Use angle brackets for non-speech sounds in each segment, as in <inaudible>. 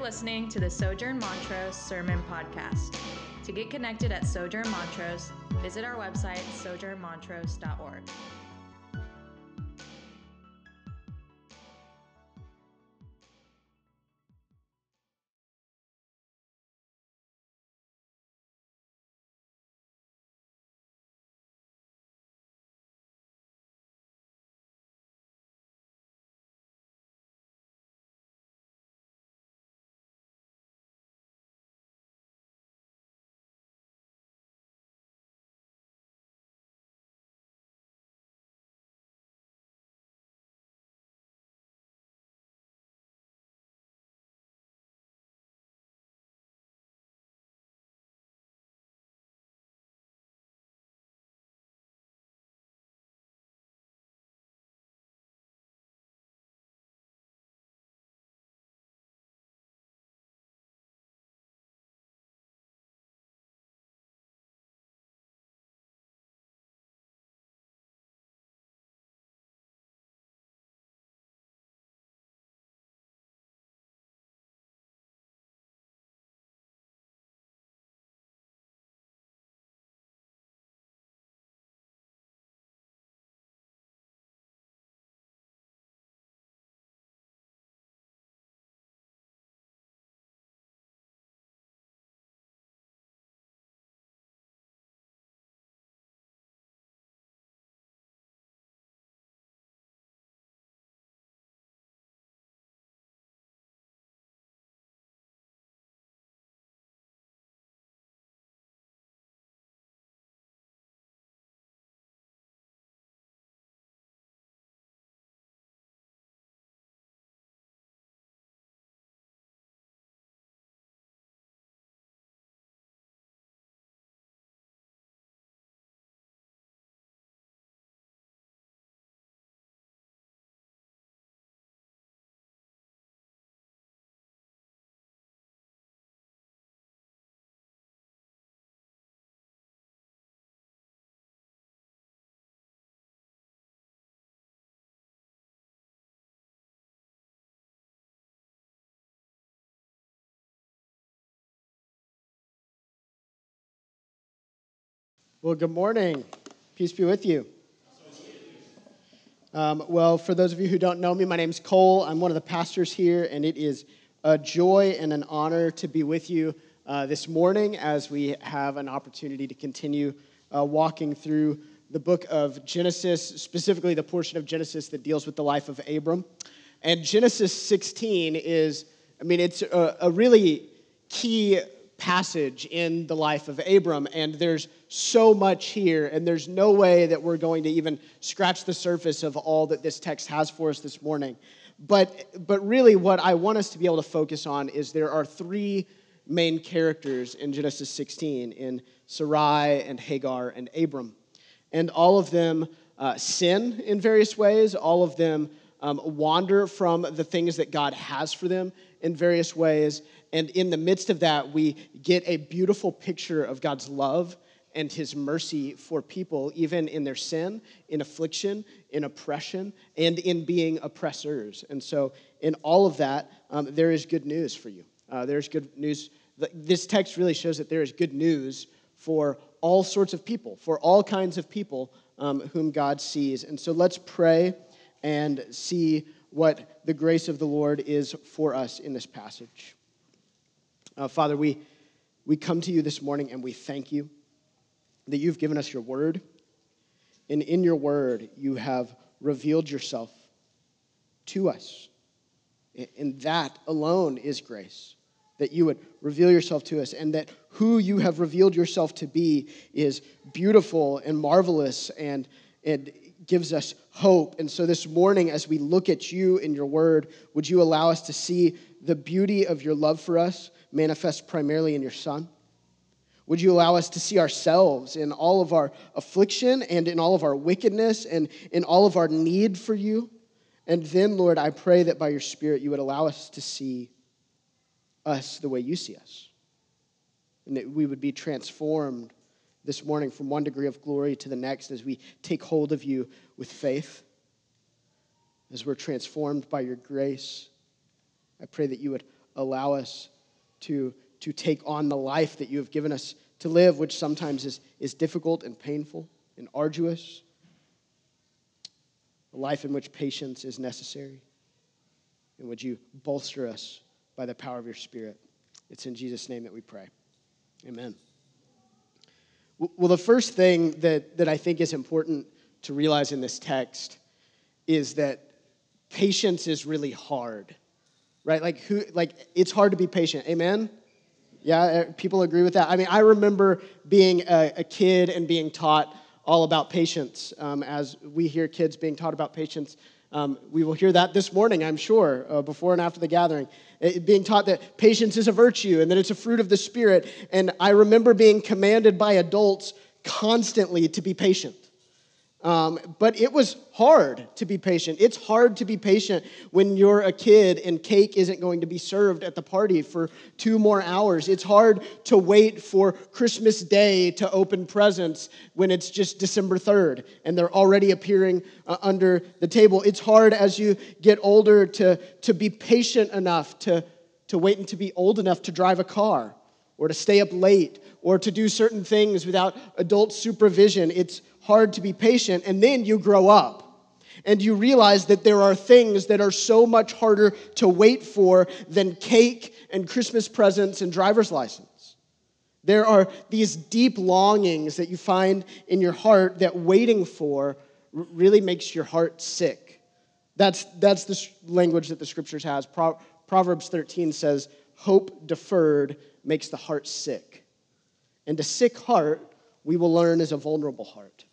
You're listening to the Sojourn Montrose Sermon Podcast. To get connected at Sojourn Montrose, visit our website, sojournmontrose.org. Well, good morning. Peace be with you. Um, well, for those of you who don't know me, my name is Cole. I'm one of the pastors here, and it is a joy and an honor to be with you uh, this morning as we have an opportunity to continue uh, walking through the book of Genesis, specifically the portion of Genesis that deals with the life of Abram. And Genesis 16 is, I mean, it's a, a really key passage in the life of Abram, and there's so much here, and there's no way that we're going to even scratch the surface of all that this text has for us this morning. But, but really, what I want us to be able to focus on is there are three main characters in Genesis 16 in Sarai and Hagar and Abram. And all of them uh, sin in various ways, all of them um, wander from the things that God has for them in various ways. And in the midst of that, we get a beautiful picture of God's love and his mercy for people, even in their sin, in affliction, in oppression, and in being oppressors. And so, in all of that, um, there is good news for you. Uh, there's good news. This text really shows that there is good news for all sorts of people, for all kinds of people um, whom God sees. And so, let's pray and see what the grace of the Lord is for us in this passage. Uh, Father, we, we come to you this morning and we thank you that you've given us your word. And in your word, you have revealed yourself to us. And that alone is grace, that you would reveal yourself to us, and that who you have revealed yourself to be is beautiful and marvelous and, and gives us hope. And so this morning, as we look at you in your word, would you allow us to see the beauty of your love for us manifest primarily in your Son? Would you allow us to see ourselves in all of our affliction and in all of our wickedness and in all of our need for you? And then, Lord, I pray that by your Spirit you would allow us to see us the way you see us. And that we would be transformed this morning from one degree of glory to the next as we take hold of you with faith, as we're transformed by your grace. I pray that you would allow us to, to take on the life that you have given us to live, which sometimes is, is difficult and painful and arduous. A life in which patience is necessary. And would you bolster us by the power of your Spirit? It's in Jesus' name that we pray. Amen. Well, the first thing that, that I think is important to realize in this text is that patience is really hard, right? Like, who, like it's hard to be patient. Amen? Yeah, uh, people agree with that. I mean, I remember being a, a kid and being taught all about patience. Um, as we hear kids being taught about patience, um, we will hear that this morning, I'm sure, uh, before and after the gathering. It, being taught that patience is a virtue and that it's a fruit of the Spirit. And I remember being commanded by adults constantly to be patient. Um, but it was hard to be patient. It's hard to be patient when you're a kid and cake isn't going to be served at the party for two more hours. It's hard to wait for Christmas Day to open presents when it's just December 3rd and they're already appearing uh, under the table. It's hard as you get older to, to be patient enough to, to wait and to be old enough to drive a car or to stay up late or to do certain things without adult supervision. It's hard to be patient, and then you grow up. And you realize that there are things that are so much harder to wait for than cake and Christmas presents and driver's license. There are these deep longings that you find in your heart that waiting for really makes your heart sick. That's, that's the language that the scriptures has. Pro- Proverbs 13 says, Hope deferred makes the heart sick. And a sick heart, we will learn, is a vulnerable heart.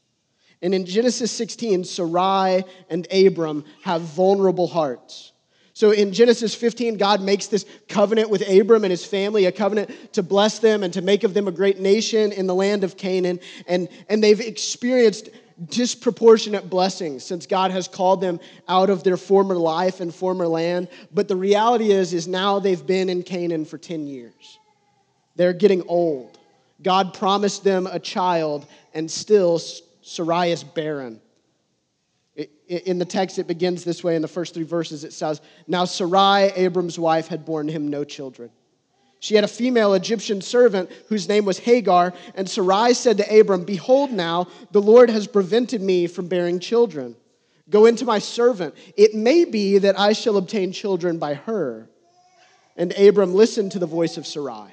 And in Genesis 16, Sarai and Abram have vulnerable hearts. So in Genesis 15, God makes this covenant with Abram and his family, a covenant to bless them and to make of them a great nation in the land of Canaan. And, and they've experienced disproportionate blessings since God has called them out of their former life and former land. But the reality is, is now they've been in Canaan for 10 years. They're getting old. God promised them a child, and still Sarai is barren. In the text, it begins this way in the first three verses. It says, Now Sarai, Abram's wife, had borne him no children. She had a female Egyptian servant whose name was Hagar, and Sarai said to Abram, Behold, now the Lord has prevented me from bearing children. Go into my servant. It may be that I shall obtain children by her. And Abram listened to the voice of Sarai.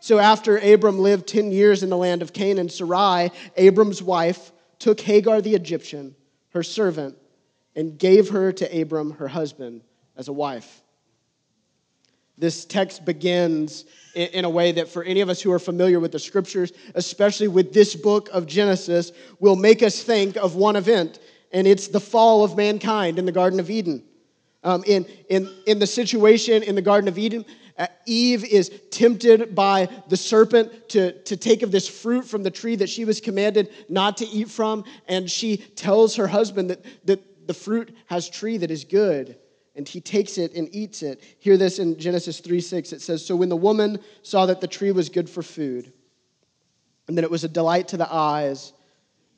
So after Abram lived 10 years in the land of Canaan, Sarai, Abram's wife, took Hagar the Egyptian, her servant, and gave her to Abram, her husband, as a wife. This text begins in a way that, for any of us who are familiar with the scriptures, especially with this book of Genesis, will make us think of one event, and it's the fall of mankind in the Garden of Eden. Um, in, in, in the situation in the Garden of Eden, uh, Eve is tempted by the serpent to, to take of this fruit from the tree that she was commanded not to eat from, and she tells her husband that, that the fruit has tree that is good, and he takes it and eats it. Hear this in Genesis 3 6. It says, So when the woman saw that the tree was good for food, and that it was a delight to the eyes,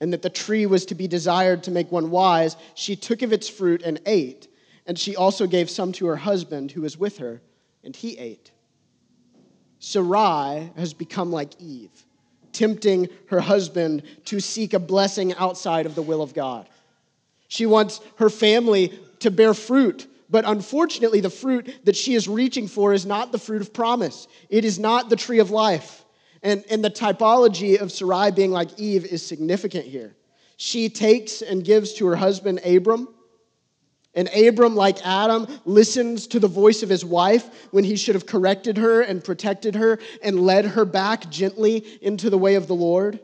and that the tree was to be desired to make one wise, she took of its fruit and ate. And she also gave some to her husband who was with her and he ate. Sarai has become like Eve, tempting her husband to seek a blessing outside of the will of God. She wants her family to bear fruit, but unfortunately, the fruit that she is reaching for is not the fruit of promise. It is not the tree of life. And, and the typology of Sarai being like Eve is significant here. She takes and gives to her husband Abram and Abram, like Adam, listens to the voice of his wife when he should have corrected her and protected her and led her back gently into the way of the Lord.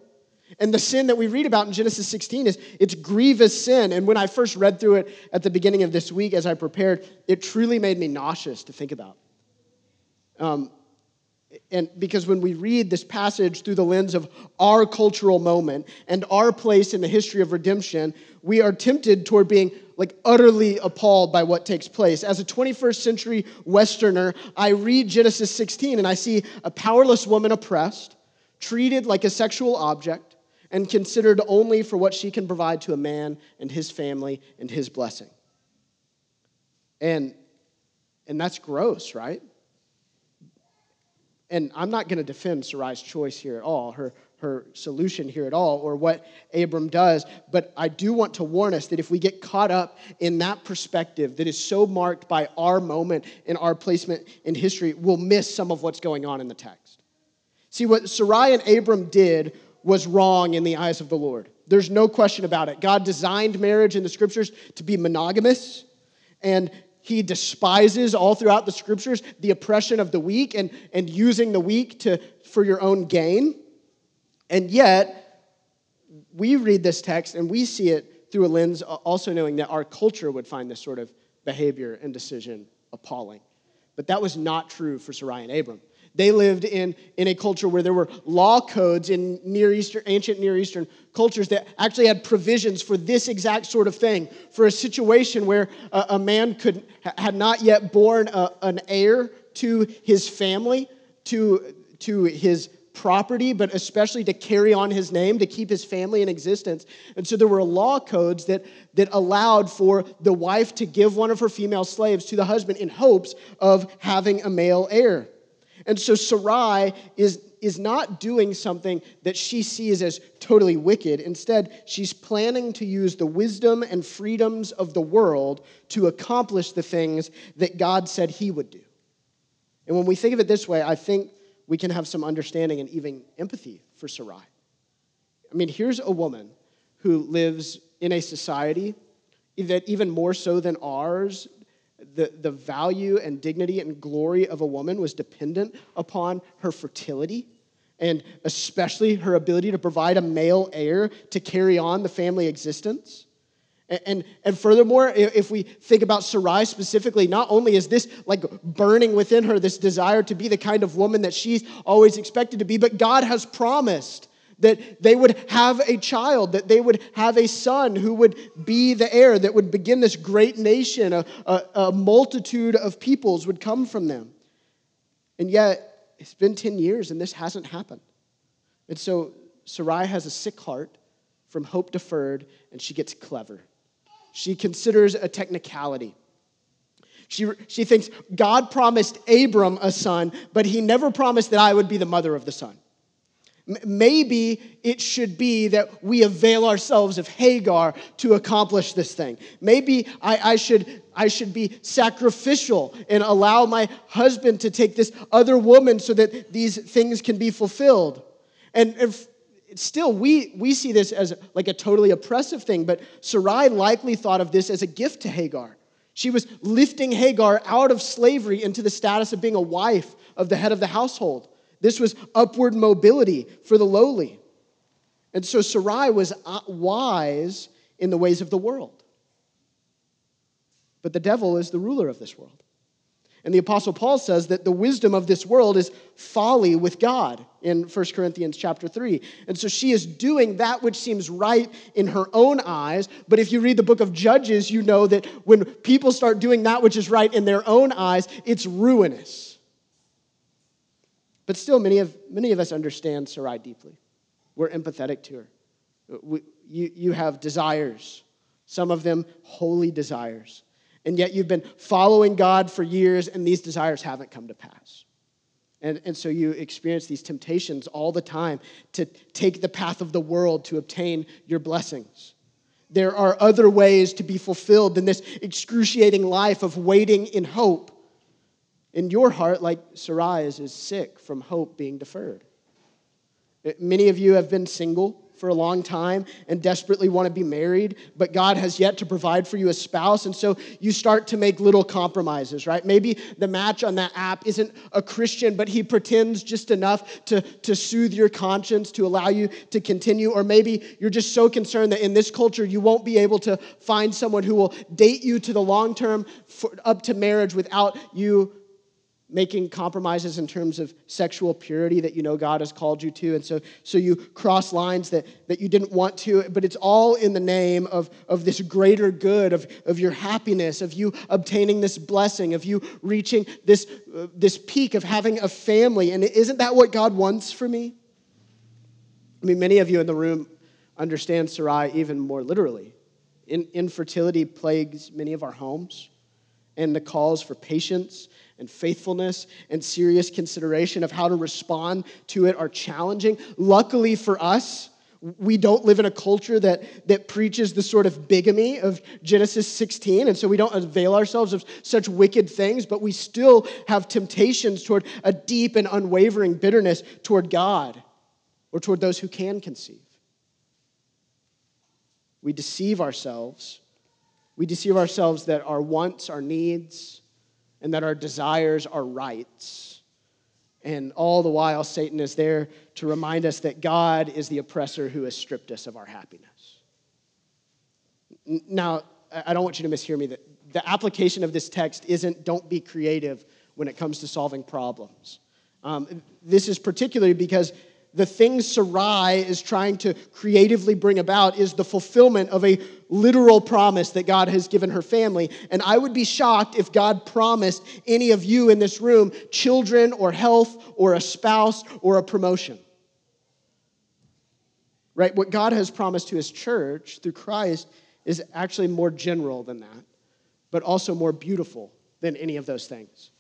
And the sin that we read about in Genesis 16 is it's grievous sin. And when I first read through it at the beginning of this week as I prepared, it truly made me nauseous to think about. Um, and because when we read this passage through the lens of our cultural moment and our place in the history of redemption, we are tempted toward being like utterly appalled by what takes place. As a 21st century Westerner, I read Genesis 16 and I see a powerless woman oppressed, treated like a sexual object, and considered only for what she can provide to a man and his family and his blessing. And, and that's gross, right? And I'm not going to defend Sarai's choice here at all, her, her solution here at all, or what Abram does, but I do want to warn us that if we get caught up in that perspective that is so marked by our moment and our placement in history, we'll miss some of what's going on in the text. See, what Sarai and Abram did was wrong in the eyes of the Lord. There's no question about it. God designed marriage in the scriptures to be monogamous, and he despises all throughout the scriptures the oppression of the weak and, and using the weak to, for your own gain. And yet, we read this text and we see it through a lens uh, also knowing that our culture would find this sort of behavior and decision appalling. But that was not true for Sarai and Abram. They lived in, in a culture where there were law codes in Near Eastern, ancient Near Eastern cultures that actually had provisions for this exact sort of thing, for a situation where a, a man could, had not yet born a, an heir to his family, to, to his property, but especially to carry on his name, to keep his family in existence. And so there were law codes that, that allowed for the wife to give one of her female slaves to the husband in hopes of having a male heir. And so Sarai is, is not doing something that she sees as totally wicked. Instead, she's planning to use the wisdom and freedoms of the world to accomplish the things that God said he would do. And when we think of it this way, I think we can have some understanding and even empathy for Sarai. I mean, here's a woman who lives in a society that, even more so than ours, the, the value and dignity and glory of a woman was dependent upon her fertility and especially her ability to provide a male heir to carry on the family existence. And, and, and, furthermore, if we think about Sarai specifically, not only is this like burning within her this desire to be the kind of woman that she's always expected to be, but God has promised that they would have a child, that they would have a son who would be the heir, that would begin this great nation, a, a, a multitude of peoples would come from them. And yet, it's been 10 years and this hasn't happened. And so Sarai has a sick heart from hope deferred, and she gets clever. She considers a technicality. She, she thinks God promised Abram a son, but he never promised that I would be the mother of the son. Maybe it should be that we avail ourselves of Hagar to accomplish this thing. Maybe I, I, should, I should be sacrificial and allow my husband to take this other woman so that these things can be fulfilled. And if, still, we, we see this as like a totally oppressive thing, but Sarai likely thought of this as a gift to Hagar. She was lifting Hagar out of slavery into the status of being a wife of the head of the household. This was upward mobility for the lowly. And so Sarai was uh, wise in the ways of the world. But the devil is the ruler of this world. And the Apostle Paul says that the wisdom of this world is folly with God in 1 Corinthians chapter 3. And so she is doing that which seems right in her own eyes. But if you read the book of Judges, you know that when people start doing that which is right in their own eyes, it's ruinous. But still, many of, many of us understand Sarai deeply. We're empathetic to her. We, you, you have desires, some of them holy desires. And yet you've been following God for years, and these desires haven't come to pass. And, and so you experience these temptations all the time to take the path of the world to obtain your blessings. There are other ways to be fulfilled than this excruciating life of waiting in hope in your heart, like Sarai is, is sick from hope being deferred. Many of you have been single for a long time and desperately want to be married, but God has yet to provide for you a spouse. And so you start to make little compromises, right? Maybe the match on that app isn't a Christian, but he pretends just enough to, to soothe your conscience, to allow you to continue. Or maybe you're just so concerned that in this culture you won't be able to find someone who will date you to the long term up to marriage without you making compromises in terms of sexual purity that you know God has called you to. And so, so you cross lines that, that you didn't want to, but it's all in the name of, of this greater good, of, of your happiness, of you obtaining this blessing, of you reaching this, uh, this peak of having a family. And isn't that what God wants for me? I mean, many of you in the room understand Sarai even more literally. In, infertility plagues many of our homes. and the calls for patience and faithfulness and serious consideration of how to respond to it are challenging. Luckily for us, we don't live in a culture that, that preaches the sort of bigamy of Genesis 16, and so we don't avail ourselves of such wicked things, but we still have temptations toward a deep and unwavering bitterness toward God or toward those who can conceive. We deceive ourselves. We deceive ourselves that our wants, our needs, and that our desires are rights. And all the while, Satan is there to remind us that God is the oppressor who has stripped us of our happiness. Now, I don't want you to mishear me that the application of this text isn't don't be creative when it comes to solving problems. Um, this is particularly because the thing Sarai is trying to creatively bring about is the fulfillment of a literal promise that God has given her family. And I would be shocked if God promised any of you in this room children or health or a spouse or a promotion. Right? What God has promised to his church through Christ is actually more general than that, but also more beautiful than any of those things.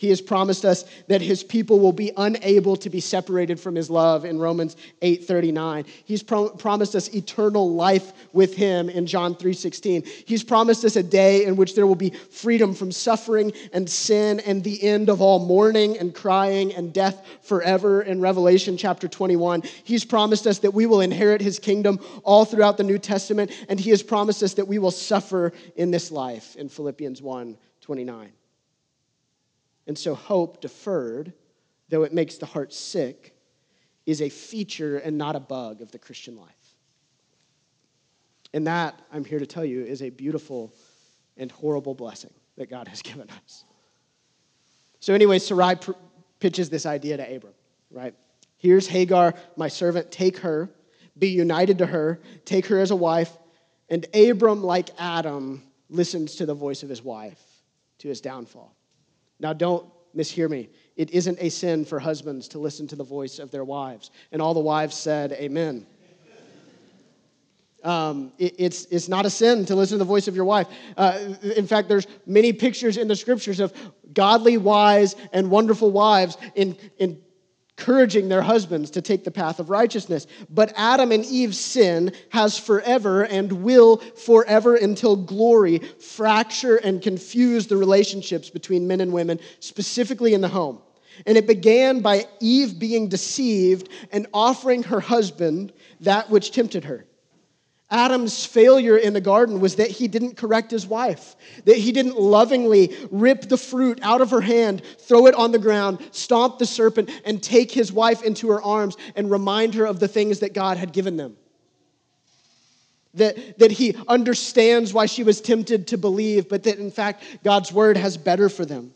He has promised us that his people will be unable to be separated from his love in Romans 8:39. He's pro- promised us eternal life with him in John 3:16. He's promised us a day in which there will be freedom from suffering and sin and the end of all mourning and crying and death forever in Revelation chapter 21. He's promised us that we will inherit his kingdom all throughout the New Testament and he has promised us that we will suffer in this life in Philippians 1:29. And so, hope deferred, though it makes the heart sick, is a feature and not a bug of the Christian life. And that, I'm here to tell you, is a beautiful and horrible blessing that God has <laughs> given us. So, anyway, Sarai pr- pitches this idea to Abram, right? Here's Hagar, my servant, take her, be united to her, take her as a wife. And Abram, like Adam, listens to the voice of his wife to his downfall. Now, don't mishear me. It isn't a sin for husbands to listen to the voice of their wives. And all the wives said, Amen. Um, it, it's, it's not a sin to listen to the voice of your wife. Uh, in fact, there's many pictures in the scriptures of godly, wise, and wonderful wives in, in encouraging their husbands to take the path of righteousness. But Adam and Eve's sin has forever and will forever until glory fracture and confuse the relationships between men and women, specifically in the home. And it began by Eve being deceived and offering her husband that which tempted her. Adam's failure in the garden was that he didn't correct his wife, that he didn't lovingly rip the fruit out of her hand, throw it on the ground, stomp the serpent, and take his wife into her arms and remind her of the things that God had given them. That, that he understands why she was tempted to believe, but that in fact God's word has better for them.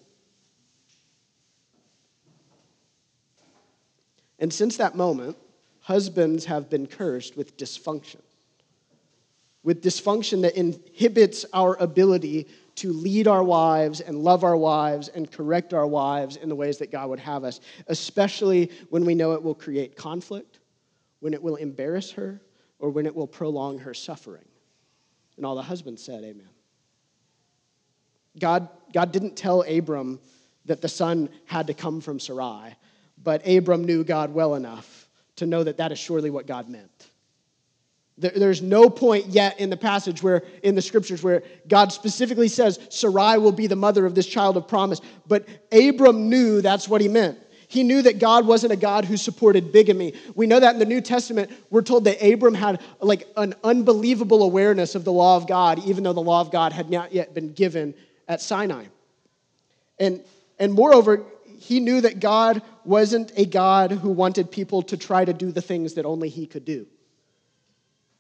And since that moment, husbands have been cursed with dysfunction with dysfunction that inhibits our ability to lead our wives and love our wives and correct our wives in the ways that God would have us, especially when we know it will create conflict, when it will embarrass her, or when it will prolong her suffering. And all the husbands said, Amen. God, God didn't tell Abram that the son had to come from Sarai, but Abram knew God well enough to know that that is surely what God meant. There's no point yet in the passage where, in the scriptures, where God specifically says Sarai will be the mother of this child of promise. But Abram knew that's what he meant. He knew that God wasn't a God who supported bigamy. We know that in the New Testament, we're told that Abram had like an unbelievable awareness of the law of God, even though the law of God had not yet been given at Sinai. And, and moreover, he knew that God wasn't a God who wanted people to try to do the things that only he could do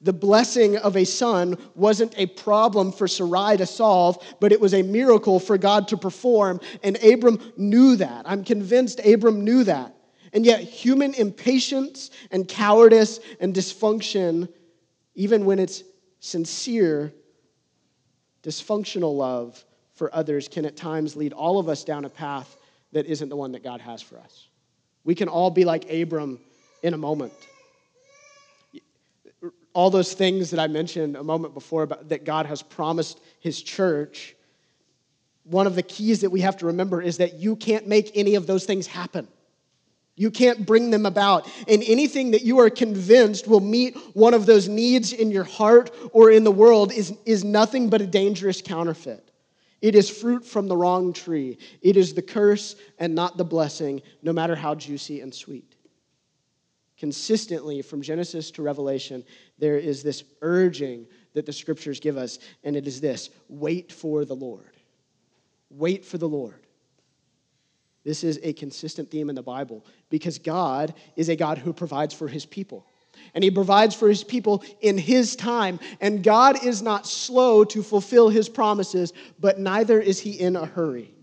the blessing of a son wasn't a problem for Sarai to solve, but it was a miracle for God to perform. And Abram knew that. I'm convinced Abram knew that. And yet, human impatience and cowardice and dysfunction, even when it's sincere, dysfunctional love for others, can at times lead all of us down a path that isn't the one that God has for us. We can all be like Abram in a moment all those things that I mentioned a moment before about, that God has promised his church, one of the keys that we have to remember is that you can't make any of those things happen. You can't bring them about. And anything that you are convinced will meet one of those needs in your heart or in the world is, is nothing but a dangerous counterfeit. It is fruit from the wrong tree. It is the curse and not the blessing, no matter how juicy and sweet. Consistently, from Genesis to Revelation, there is this urging that the scriptures give us, and it is this wait for the Lord. Wait for the Lord. This is a consistent theme in the Bible because God is a God who provides for his people. And he provides for his people in his time. And God is not slow to fulfill his promises, but neither is he in a hurry.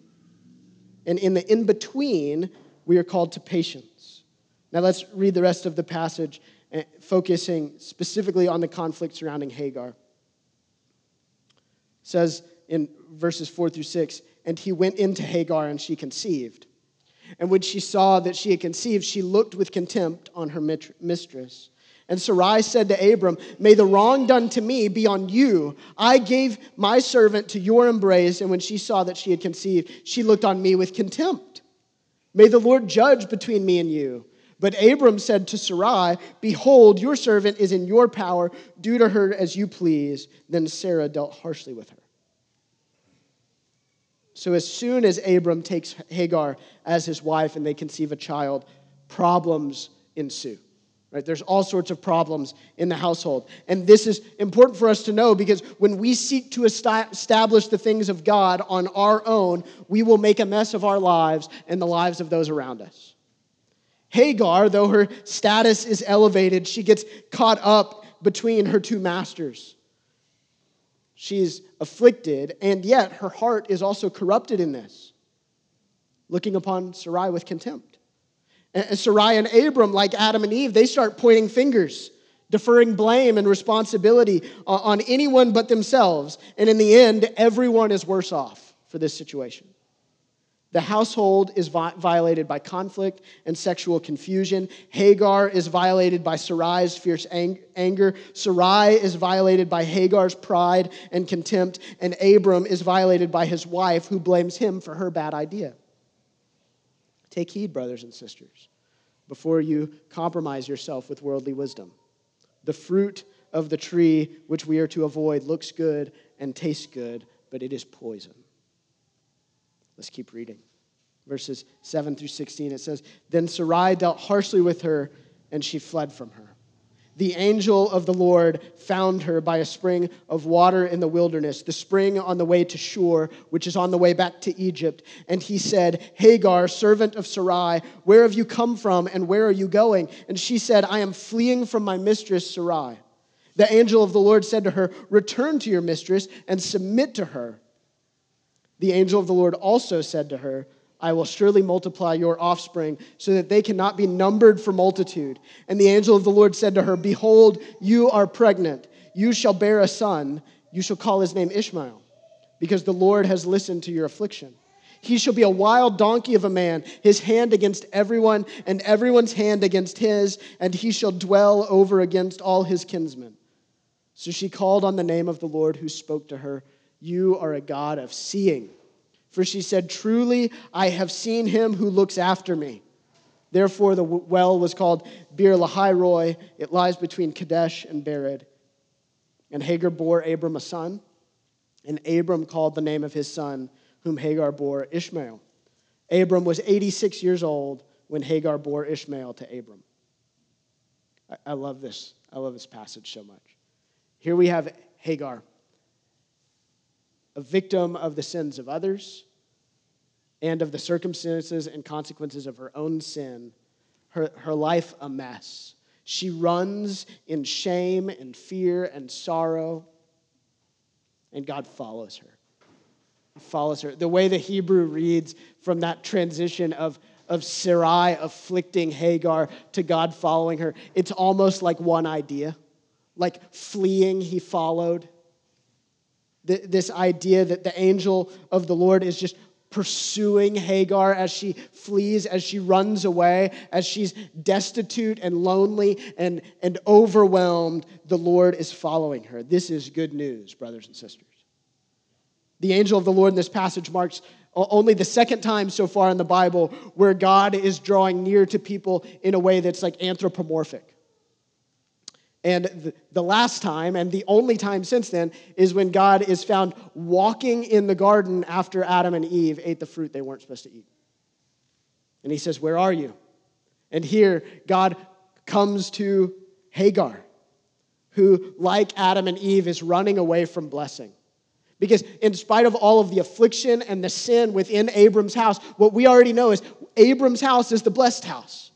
And in the in between, we are called to patience. Now let's read the rest of the passage, Eh, focusing specifically on the conflict surrounding Hagar. It says in verses 4 through 6 And he went into Hagar, and she conceived. And when she saw that she had conceived, she looked with contempt on her mistress. And Sarai said to Abram, May the wrong done to me be on you. I gave my servant to your embrace, and when she saw that she had conceived, she looked on me with contempt. May the Lord judge between me and you. But Abram said to Sarai, Behold, your servant is in your power. Do to her as you please. Then Sarah dealt harshly with her. So as soon as Abram takes Hagar as his wife and they conceive a child, problems ensue. Right? There's all sorts of problems in the household. And this is important for us to know because when we seek to establish the things of God on our own, we will make a mess of our lives and the lives of those around us. Hagar, though her status is elevated, she gets caught up between her two masters. She's afflicted, and yet her heart is also corrupted in this, looking upon Sarai with contempt. And Sarai and Abram, like Adam and Eve, they start pointing fingers, deferring blame and responsibility uh, on anyone but themselves. And in the end, everyone is worse off for this situation. The household is vi- violated by conflict and sexual confusion. Hagar is violated by Sarai's fierce ang- anger. Sarai is violated by Hagar's pride and contempt. And Abram is violated by his wife, who blames him for her bad idea. Take heed, brothers and sisters, before you compromise yourself with worldly wisdom. The fruit of the tree which we are to avoid looks good and tastes good, but it is poison. Let's keep reading. Verses 7 through 16, it says, Then Sarai dealt harshly with her, and she fled from her. The angel of the Lord found her by a spring of water in the wilderness, the spring on the way to Shur, which is on the way back to Egypt. And he said, Hagar, servant of Sarai, where have you come from and where are you going? And she said, I am fleeing from my mistress Sarai. The angel of the Lord said to her, Return to your mistress and submit to her. The angel of the Lord also said to her, I will surely multiply your offspring so that they cannot be numbered for multitude. And the angel of the Lord said to her, Behold, you are pregnant. You shall bear a son. You shall call his name Ishmael, because the Lord has listened to your affliction. He shall be a wild donkey of a man, his hand against everyone, and everyone's hand against his, and he shall dwell over against all his kinsmen. So she called on the name of the Lord who spoke to her you are a God of seeing. For she said, Truly, I have seen him who looks after me. Therefore, the well was called Beer Lahai It lies between Kadesh and Bered. And Hagar bore Abram a son, and Abram called the name of his son, whom Hagar bore Ishmael. Abram was 86 years old when Hagar bore Ishmael to Abram. I, I love this. I love this passage so much. Here we have Hagar a victim of the sins of others and of the circumstances and consequences of her own sin, her, her life a mess. She runs in shame and fear and sorrow, and God follows her. He follows her. The way the Hebrew reads from that transition of, of Sarai afflicting Hagar to God following her, it's almost like one idea. Like fleeing, he followed this idea that the angel of the Lord is just pursuing Hagar as she flees, as she runs away, as she's destitute and lonely and, and overwhelmed, the Lord is following her. This is good news, brothers and sisters. The angel of the Lord in this passage marks only the second time so far in the Bible where God is drawing near to people in a way that's like anthropomorphic. And the last time, and the only time since then, is when God is found walking in the garden after Adam and Eve ate the fruit they weren't supposed to eat. And he says, Where are you? And here, God comes to Hagar, who, like Adam and Eve, is running away from blessing. Because in spite of all of the affliction and the sin within Abram's house, what we already know is Abram's house is the blessed house.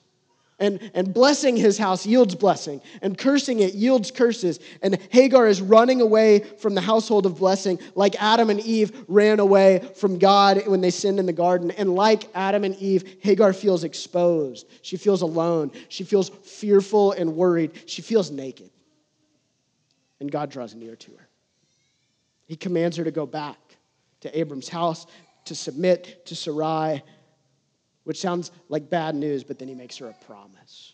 And, and blessing his house yields blessing, and cursing it yields curses. And Hagar is running away from the household of blessing, like Adam and Eve ran away from God when they sinned in the garden. And like Adam and Eve, Hagar feels exposed. She feels alone. She feels fearful and worried. She feels naked. And God draws near to her. He commands her to go back to Abram's house, to submit to Sarai, which sounds like bad news, but then he makes her a promise.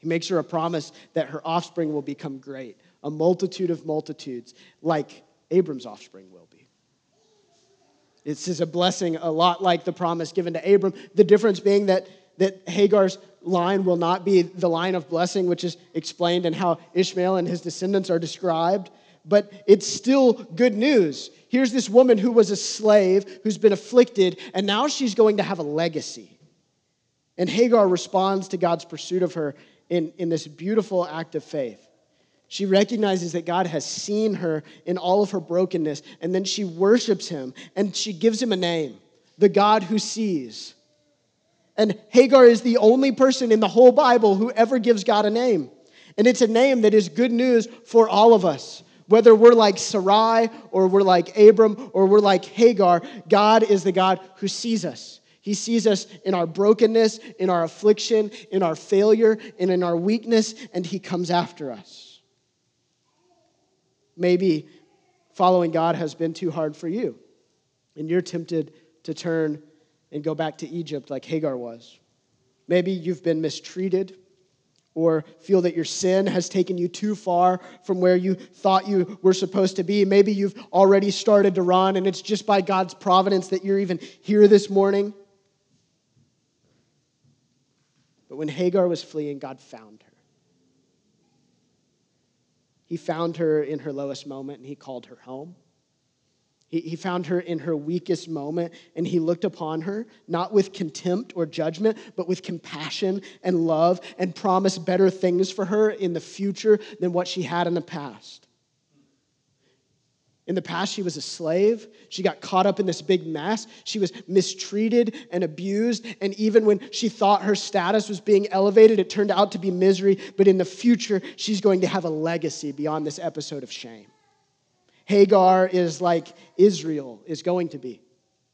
He makes her a promise that her offspring will become great, a multitude of multitudes, like Abram's offspring will be. This is a blessing a lot like the promise given to Abram, the difference being that, that Hagar's line will not be the line of blessing, which is explained in how Ishmael and his descendants are described but it's still good news. Here's this woman who was a slave, who's been afflicted, and now she's going to have a legacy. And Hagar responds to God's pursuit of her in, in this beautiful act of faith. She recognizes that God has seen her in all of her brokenness, and then she worships him and she gives him a name the God who sees. And Hagar is the only person in the whole Bible who ever gives God a name. And it's a name that is good news for all of us. Whether we're like Sarai or we're like Abram or we're like Hagar, God is the God who sees us. He sees us in our brokenness, in our affliction, in our failure, and in our weakness, and He comes after us. Maybe following God has been too hard for you, and you're tempted to turn and go back to Egypt like Hagar was. Maybe you've been mistreated or feel that your sin has taken you too far from where you thought you were supposed to be. Maybe you've already started to run, and it's just by God's providence that you're even here this morning. But when Hagar was fleeing, God found her. He found her in her lowest moment, and He called her home. He, found her in her weakest moment, and he looked upon her, not with contempt or judgment, but with compassion and love, and promised better things for her in the future than what she had in the past. In the past, she was a slave. She got caught up in this big mess. She was mistreated and abused. And even when she thought her status was being elevated, it turned out to be misery. But in the future, she's going to have a legacy beyond this episode of shame. Hagar is like Israel is going to be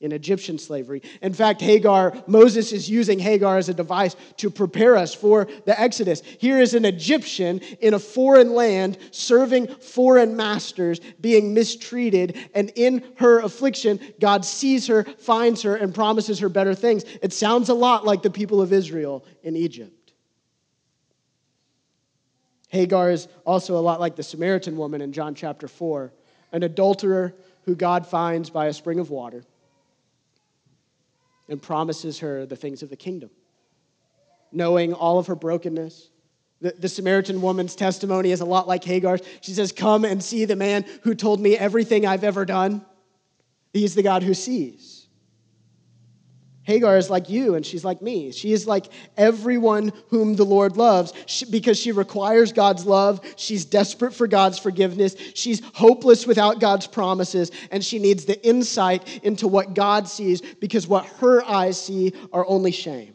in Egyptian slavery. In fact, Hagar, Moses is using Hagar as a device to prepare us for the Exodus. Here is an Egyptian in a foreign land serving foreign masters, being mistreated, and in her affliction, God sees her, finds her, and promises her better things. It sounds a lot like the people of Israel in Egypt. Hagar is also a lot like the Samaritan woman in John chapter 4 an adulterer who God finds by a spring of water and promises her the things of the kingdom. Knowing all of her brokenness, the, the, Samaritan woman's testimony is a lot like Hagar's. She says, Come and see the man who told me everything I've ever done. He's the God who sees. Hagar is like you and she's like me. She is like everyone whom the Lord loves she, because she requires God's love. She's desperate for God's forgiveness. She's hopeless without God's promises. And she needs the insight into what God sees because what her eyes see are only shame.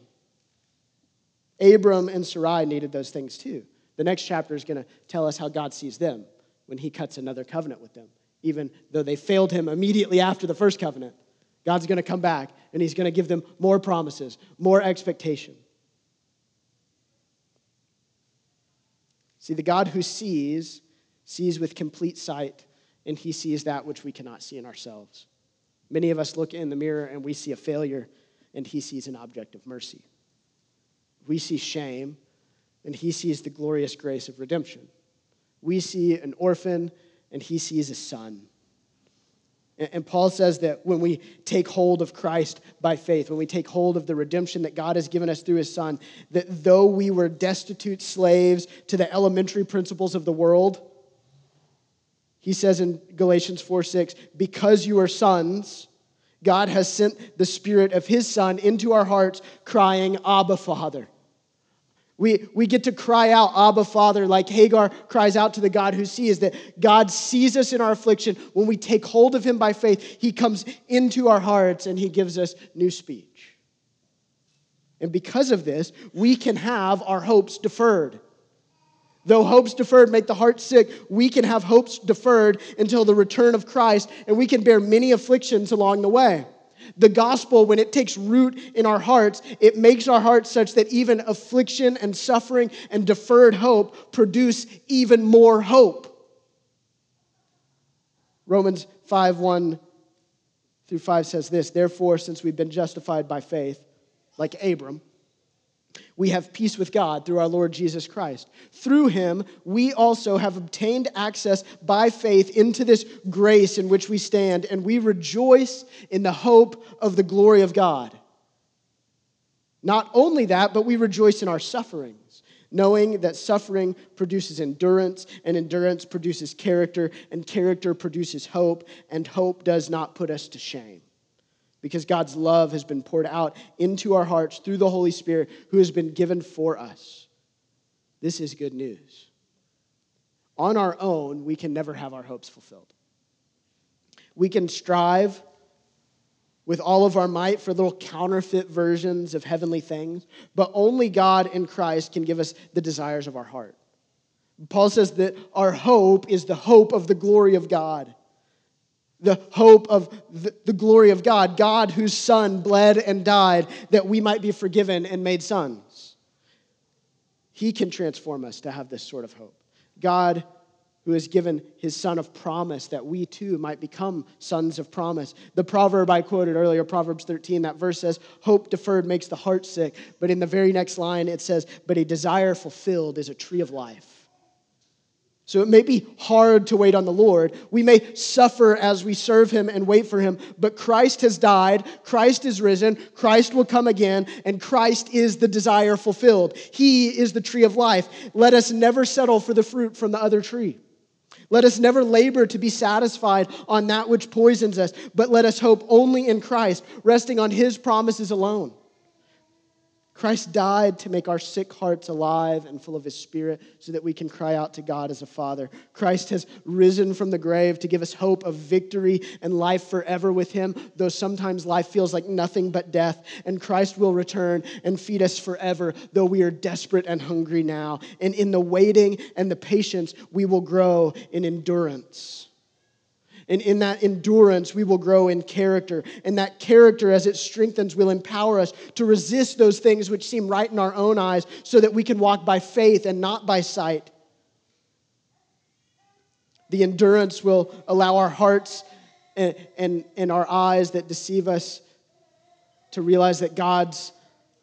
Abram and Sarai needed those things too. The next chapter is going to tell us how God sees them when he cuts another covenant with them, even though they failed him immediately after the first covenant. God's going to come back and he's going to give them more promises, more expectation. See, the God who sees, sees with complete sight, and he sees that which we cannot see in ourselves. Many of us look in the mirror and we see a failure, and he sees an object of mercy. We see shame, and he sees the glorious grace of redemption. We see an orphan, and he sees a son. And Paul says that when we take hold of Christ by faith, when we take hold of the redemption that God has given us through his Son, that though we were destitute slaves to the elementary principles of the world, he says in Galatians 4 6, because you are sons, God has sent the Spirit of his Son into our hearts, crying, Abba, Father. We, we get to cry out, Abba, Father, like Hagar cries out to the God who sees, that God sees us in our affliction. When we take hold of Him by faith, He comes into our hearts and He gives us new speech. And because of this, we can have our hopes deferred. Though hopes deferred make the heart sick, we can have hopes deferred until the return of Christ, and we can bear many afflictions along the way. The gospel, when it takes root in our hearts, it makes our hearts such that even affliction and suffering and deferred hope produce even more hope. Romans 5 1 through 5 says this Therefore, since we've been justified by faith, like Abram, we have peace with God through our Lord Jesus Christ. Through him, we also have obtained access by faith into this grace in which we stand, and we rejoice in the hope of the glory of God. Not only that, but we rejoice in our sufferings, knowing that suffering produces endurance, and endurance produces character, and character produces hope, and hope does not put us to shame because God's love has been poured out into our hearts through the Holy Spirit who has been given for us. This is good news. On our own, we can never have our hopes fulfilled. We can strive with all of our might for little counterfeit versions of heavenly things, but only God in Christ can give us the desires of our heart. Paul says that our hope is the hope of the glory of God the hope of the, the, glory of God, God whose Son bled and died that we might be forgiven and made sons. He can transform us to have this sort of hope. God who has given his son of promise that we too might become sons of promise. The proverb I quoted earlier, Proverbs 13, that verse says, Hope deferred makes the heart sick. But in the very next line, it says, But a desire fulfilled is a tree of life. So it may be hard to wait on the Lord. We may suffer as we serve Him and wait for Him, but Christ has died, Christ is risen, Christ will come again, and Christ is the desire fulfilled. He is the tree of life. Let us never settle for the fruit from the other tree. Let us never labor to be satisfied on that which poisons us, but let us hope only in Christ, resting on His promises alone. Christ died to make our sick hearts alive and full of His Spirit so that we can cry out to God as a Father. Christ has risen from the grave to give us hope of victory and life forever with Him, though sometimes life feels like nothing but death. And Christ will return and feed us forever, though we are desperate and hungry now. And in the waiting and the patience, we will grow in endurance. And in that endurance, we will grow in character. And that character, as it strengthens, will empower us to resist those things which seem right in our own eyes so that we can walk by faith and not by sight. The endurance will allow our hearts and, and, and our eyes that deceive us to realize that God's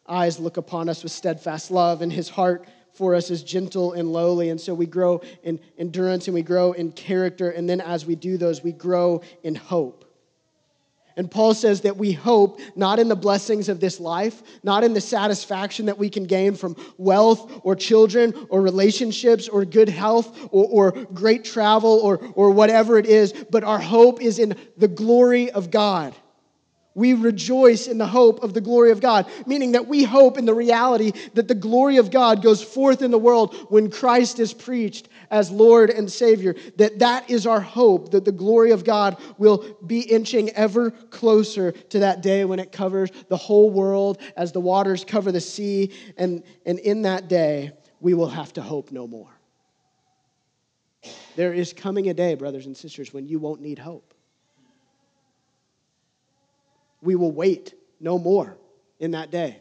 eyes look upon us with steadfast love and his heart for us is gentle and lowly. And so we grow in endurance and we grow in character. And then as we do those, we grow in hope. And Paul says that we hope not in the blessings of this life, not in the satisfaction that we can gain from wealth or children or relationships or good health or, or, great travel or, or whatever it is, but our hope is in the glory of God. We rejoice in the hope of the glory of God, meaning that we hope in the reality that the glory of God goes forth in the world when Christ is preached as Lord and Savior. That that is our hope, that the glory of God will be inching ever closer to that day when it covers the whole world as the waters cover the sea. And, and in that day, we will have to hope no more. There is coming a day, brothers and sisters, when you won't need hope. We will wait no more in that day.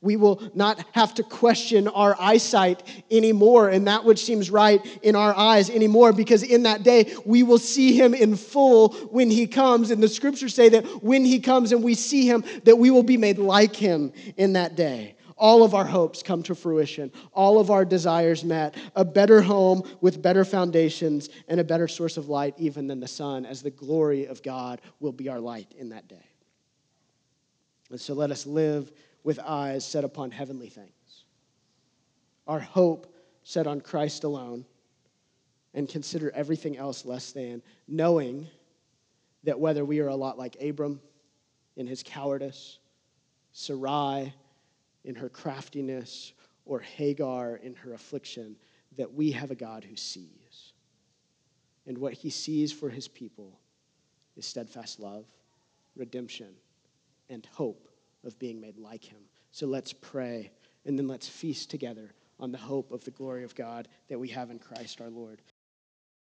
We will not have to question our eyesight anymore and that which seems right in our eyes anymore because in that day we will see him in full when he comes. And the scriptures say that when he comes and we see him, that we will be made like him in that day. all of our hopes come to fruition, all of our desires met, a better home with better foundations, and a better source of light even than the sun, as the glory of God will be our light in that day. And so let us live with eyes set upon heavenly things, our hope set on Christ alone, and consider everything else less than, knowing that whether we are a lot like Abram in his cowardice, Sarai in her craftiness, or Hagar in her affliction, that we have a God who sees. And what he sees for his people is steadfast love, redemption, and hope of being made like him. So let's pray, and then let's feast together on the hope of the glory of God that we have in Christ our Lord.